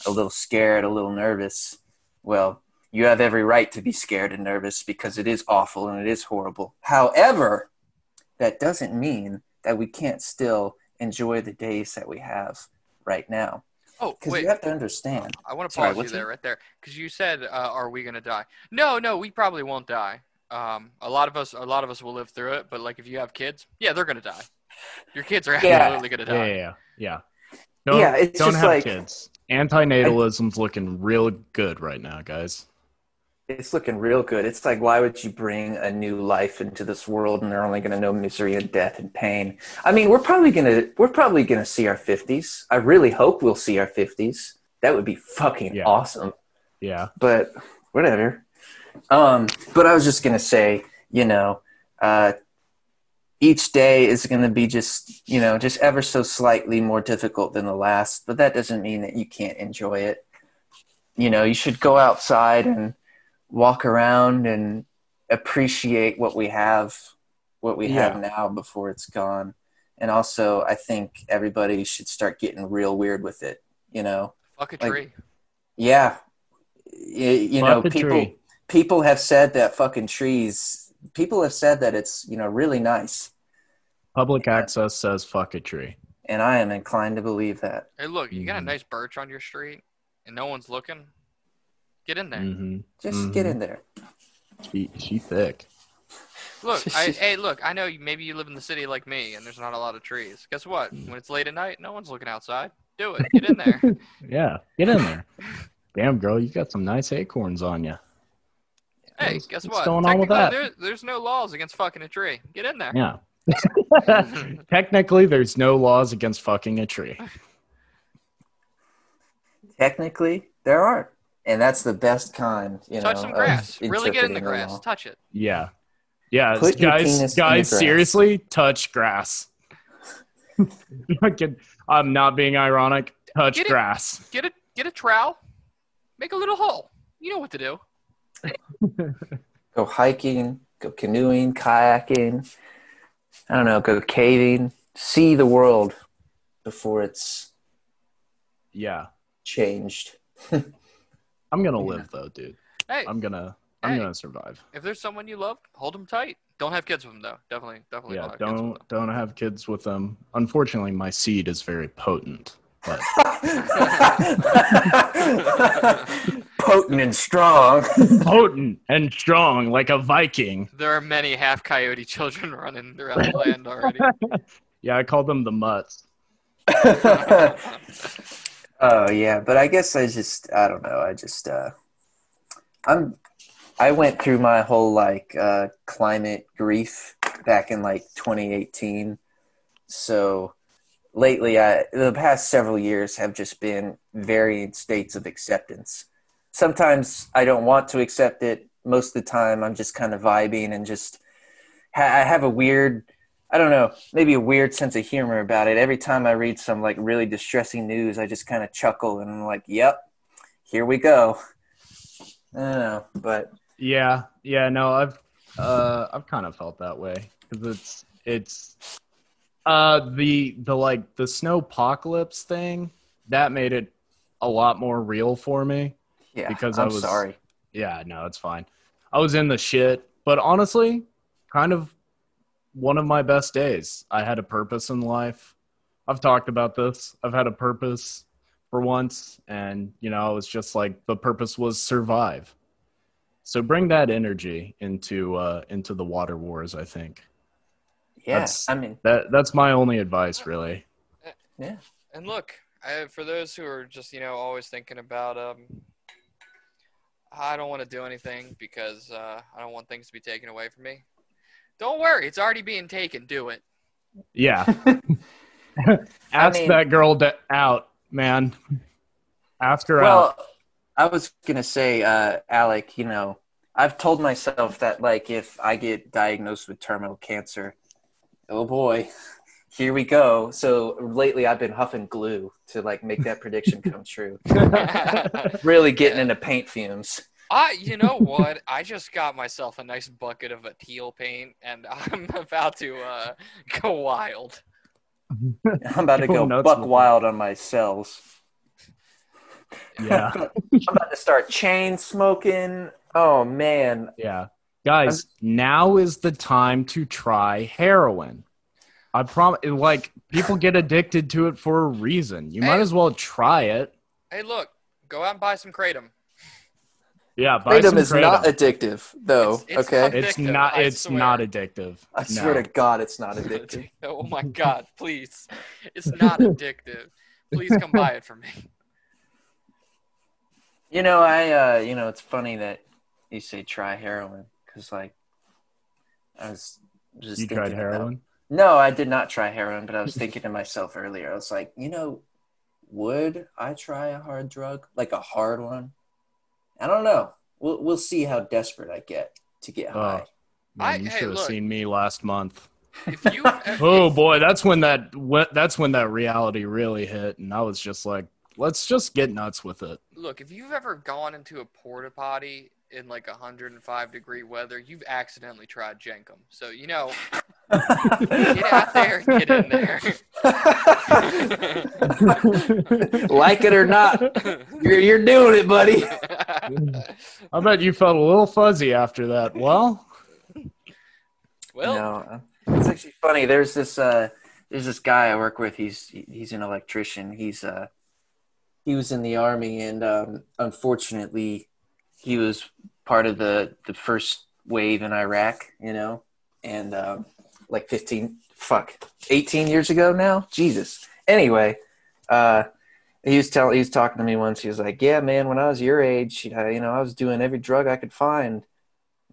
a little scared, a little nervous, well, you have every right to be scared and nervous because it is awful and it is horrible. However, that doesn't mean that we can't still enjoy the days that we have right now. Oh, Because you have to understand. I want to Sorry, pause you there, it? right there, because you said, uh, "Are we gonna die?" No, no, we probably won't die. Um, a lot of us, a lot of us will live through it. But like, if you have kids, yeah, they're gonna die. Your kids are Yeah. absolutely gonna Yeah, die. yeah, yeah. yeah. Don't, Yeah, it's don't just have like- kids. Antinatalism's looking real good right now, guys. It's looking real good. It's like, why would you bring a new life into this world and they're only going to know misery and death and pain? I mean, we're probably going to we're probably going to see our fifties. I really hope we'll see our fifties. That would be fucking Yeah. awesome. Yeah. But whatever. Um, but I was just going to say, you know, uh, each day is going to be just you know just ever so slightly more difficult than the last. But that doesn't mean that you can't enjoy it. You know, you should go outside and walk around and appreciate what we have what we have now before it's gone and also i think everybody should start getting real weird with it you know Fuck a Like, tree. yeah you, you know people tree. people have said that fucking trees people have said that it's you know really nice Public access says fuck a tree. and I am inclined to believe that. Hey, look, you got a Mhm. nice birch on your street, and no one's looking. Get in there. hmm Just get Mhm. in there. She she thick. Look, I, hey, look. I know you, maybe you live in the city like me, and there's not a lot of trees. Guess what? Mm. When it's late at night, no one's looking outside. Do it. Get in there. Yeah, get in there. Damn, girl, you got some nice acorns on you. hey, guess what's what? going on with that? There, there's no laws against fucking a tree. Get in there. Yeah. Technically, there's no laws against fucking a tree. Technically, there aren't, and that's the best kind. You Touch know, some of grass. Really get in the grass. law. Touch it. Yeah. Yeah, Put guys, guys, seriously, touch grass. I'm not being ironic. Touch Get it. grass. Get a get a trowel. Make a little hole. You know what to do. Go hiking, go canoeing, kayaking. I don't know. Go caving. See the world before it's Yeah. changed. I'm gonna Yeah. live though, dude. Hey, I'm gonna I'm Hey. gonna survive. if there's someone you love, hold them tight. Don't have kids with them though. Definitely, definitely Yeah, don't have kids with don't don't have kids with them. Unfortunately, my seed is very potent. But Potent and strong. potent and strong like a Viking. There are many half coyote children running throughout the land already. Yeah, I call them the mutts. oh yeah, but I guess I just I don't know. I just uh I'm I went through my whole like uh climate grief back in like 2018. So lately I the past several years have just been varying states of acceptance. Sometimes I don't want to accept it. Most of the time I'm just kind of vibing and just ha- I have a weird I don't know, maybe a weird sense of humor about it. Every time I read some like really distressing news, I just kind of chuckle and I'm like, "Yep, here we go." I don't know, but Yeah, yeah, no, I've uh I've kind of felt that way because it's it's uh the the like the snow apocalypse thing that made it a lot more real for me. Yeah, Because I'm I was- sorry. Yeah, no, it's fine. I was in the shit, but honestly, kind of one of my best days. I had a purpose in life. I've talked about this. I've had a purpose for once, and you know, it was just like the purpose was survive. So bring that energy into uh, into the water wars. I think Yeah, that's- I mean, that that's my only advice, really. yeah. And look, I, for those who are just you know always thinking about um, I don't want to do anything because uh, I don't want things to be taken away from me. Don't worry, it's already being taken. Do it. Yeah, ask mean- that girl to, out, man. Ask her out. Well, I was gonna say, uh, Alec. You know, I've told myself that like if I get diagnosed with terminal cancer, oh boy, here we go. So lately, I've been huffing glue to like make that prediction come true. Really getting into paint fumes. I, you know what? I just got myself a nice bucket of a teal paint, and I'm about to uh, go wild. I'm about to Go go buck wild on my cells. yeah. I'm about to start chain smoking. Oh man, Yeah. Guys, now is the time to try heroin. I promise like people get addicted to it for a reason. You might as well try it. Hey, look, go out and buy some kratom. Yeah, buy kratom some is not addictive though. It's- it's okay, not- it's not I it's swear. not addictive. I No. swear to God, it's not addictive. oh my god, please. It's not addictive. Please come buy it for me. You know, I uh, you know, it's funny that you say try heroin because like I was just You thinking tried about- heroin? No, I did not try heroin, but I was thinking to myself earlier. I was like, you know, would I try a hard drug, like a hard one? I don't know. We'll we'll see how desperate I get to get Oh. high. Man, I- you hey, should have look. seen me last month. If you Oh boy, that's when that that's when that reality really hit and I was just like, let's just get nuts with it. Look, if you've ever gone into a porta potty in like 105 degree weather, you've accidentally tried Jenkem. So, you know, get out there, get in there. like it or not, you're you're doing it, buddy. I bet you felt a little fuzzy after that. Well, well, no, it's actually funny. There's this uh, there's this guy I work with. He's he's an electrician. He's uh he was in the army, and um, unfortunately, he was part of the the first wave in Iraq. You know, and um, like 15, fuck, 18 years ago now. Jesus. Anyway, uh, he was telling, he was talking to me once. He was like, "Yeah, man, when I was your age, you know, I was doing every drug I could find."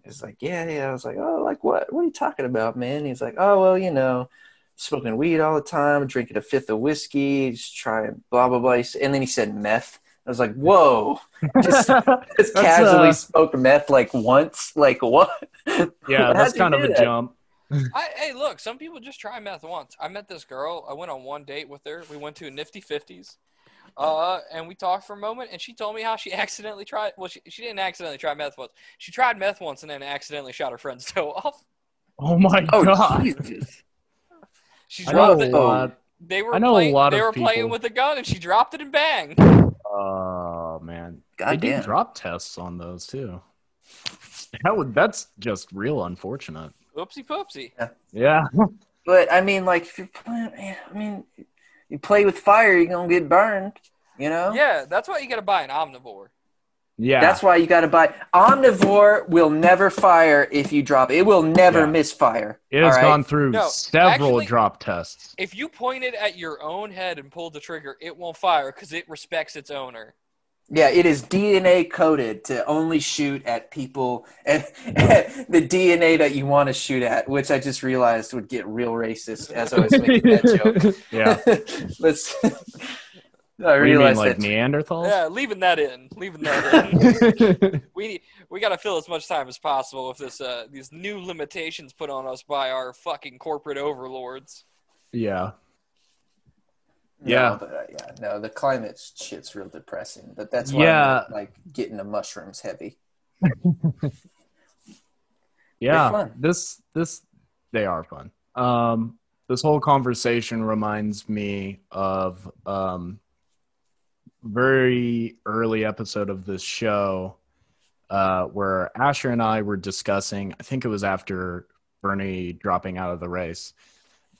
He's like, "Yeah, yeah." I was like, "Oh, like what? What are you talking about, man?" He's like, "Oh, well, you know." Smoking weed all the time, drinking a fifth of whiskey, just trying blah blah blah. And then he said meth. I was like, "Whoa!" Just, just casually uh, smoked meth like once. Like what? Yeah, that's kind of a that? jump. I, hey, look, some people just try meth once. I met this girl. I went on one date with her. We went to a Nifty Fifties, uh, and we talked for a moment. And she told me how she accidentally tried. Well, she, she didn't accidentally try meth once. She tried meth once and then accidentally shot her friend's toe off. Oh my Oh god! Jesus! She I know dropped a it. lot. They were I know a playing, lot They of were playing with a gun, and she dropped it and bang. Oh man, they God do damn. drop tests on those too. That would that's just real unfortunate. Oopsie poopsie. Yeah, But I mean, like, if you're playing, I mean, you play with fire, you're gonna get burned. You know. Yeah, that's why you got to buy an omnivore. yeah. That's why you got to buy. Omnivore will never fire if you drop it. It will never Yeah. misfire. it has all right? gone through No, several actually- drop tests. If you point it at your own head and pull the trigger, it won't fire because it respects its owner. Yeah, it is DNA coded to only shoot at people and, the DNA that you want to shoot at, which I just realized would get real racist as I was making that joke. yeah. Let's. I What mean, realized like that. Neanderthals? Yeah, leaving that in. Leaving that in. we we got to fill as much time as possible with this uh, these new limitations put on us by our fucking corporate overlords. yeah. No, Yeah. but, uh, yeah, no, the climate shit's real depressing. But that's why Yeah. I'm, like getting the mushrooms heavy. Yeah. fun. This this they are fun. Um this whole conversation reminds me of um very early episode of this show uh where Asher and I were discussing I think it was after Bernie dropping out of the race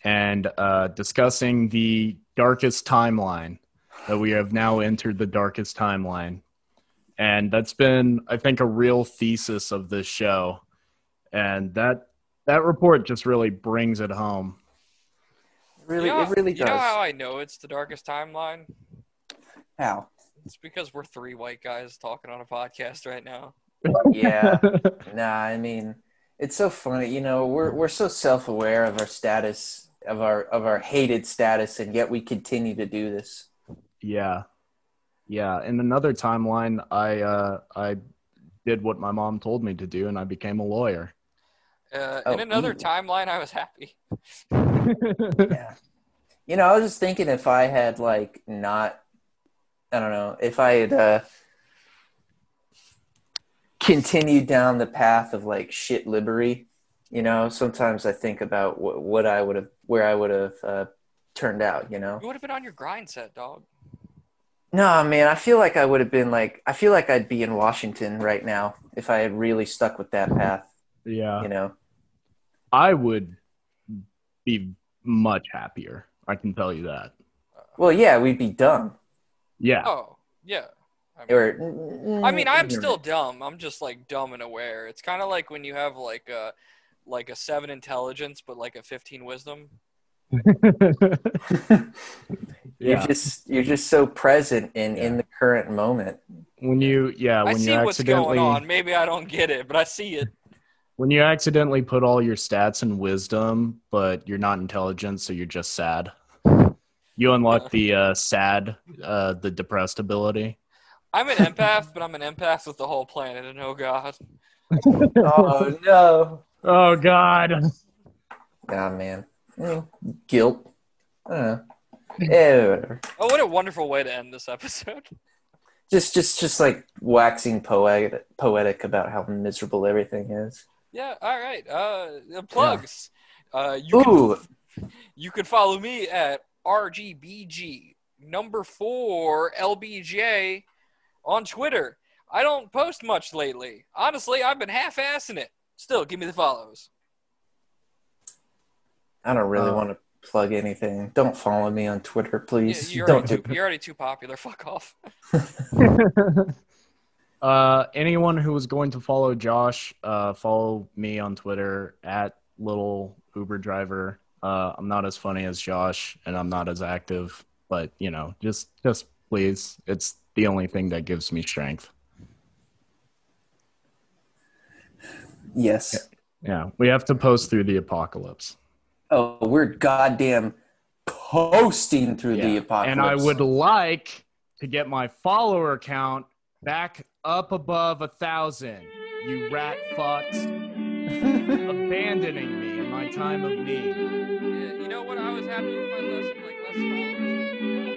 and uh discussing the darkest timeline that we have now entered the darkest timeline and that's been i think a real thesis of this show and that that report just really brings it home Really, you know, it really does. You know how. I know it's the darkest timeline? How? It's because we're three white guys talking on a podcast right now. Yeah. Nah, I mean, it's so funny. You know, we're we're so self-aware of our status, of our of our hated status, and yet we continue to do this. yeah yeah in another timeline i uh i did what my mom told me to do and i became a lawyer Uh, Oh, in another ooh. timeline, I was happy. Yeah. You know, I was just thinking if I had like not, I don't know, if I had uh, continued down the path of like shit liberty. You know, sometimes I think about what, what I would have, where I would have uh, turned out. You know. You would have been on your grind set, dog. No, man, I feel like I would have been like I feel like I'd be in Washington right now if I had really stuck with that path, yeah you know. i would be much happier i can tell you that Well, yeah, we'd be dumb. yeah Oh, yeah. I mean, Or I mean, I'm ignorant. still dumb. I'm just like dumb and aware. It's kind of like when you have like a like a seven intelligence, but like a fifteen wisdom. You're just you're just so present in in the current moment. when you yeah I when see you what's going on. Maybe I don't get it, but I see it. when you accidentally put all your stats in wisdom but you're not intelligent so you're just sad you unlock the uh sad uh the depressed ability I'm an empath, but I'm an empath with the whole planet, and oh god. oh no. Oh god Nah, man. Mm, guilt. I. Yeah, whatever. Oh, what a wonderful way to end this episode. Just just just like waxing poetic poetic about how miserable everything is. Yeah. All right. Uh, the plugs. Uh, you Ooh, can you can follow me at RGBG number four LBJ on Twitter. I don't post much lately. Honestly, I've been half-assing it. Still, give me the follows. I don't really Uh, want to plug anything. Don't follow me on Twitter, You- please. You're Don't already, do too, you're already too popular. Fuck off. uh, anyone who is going to follow Josh, uh, follow me on Twitter at little Uber driver. Uh, I'm not as funny as Josh, and I'm not as active, but you know, just just please, it's the only thing that gives me strength. Yes. Yeah, we have to post through the apocalypse. Oh, we're goddamn coasting through the apocalypse. And I would like to get my follower count back up above a thousand. You rat fucks, abandoning me in my time of need. Yeah, you know what? I was happy with my less like less followers.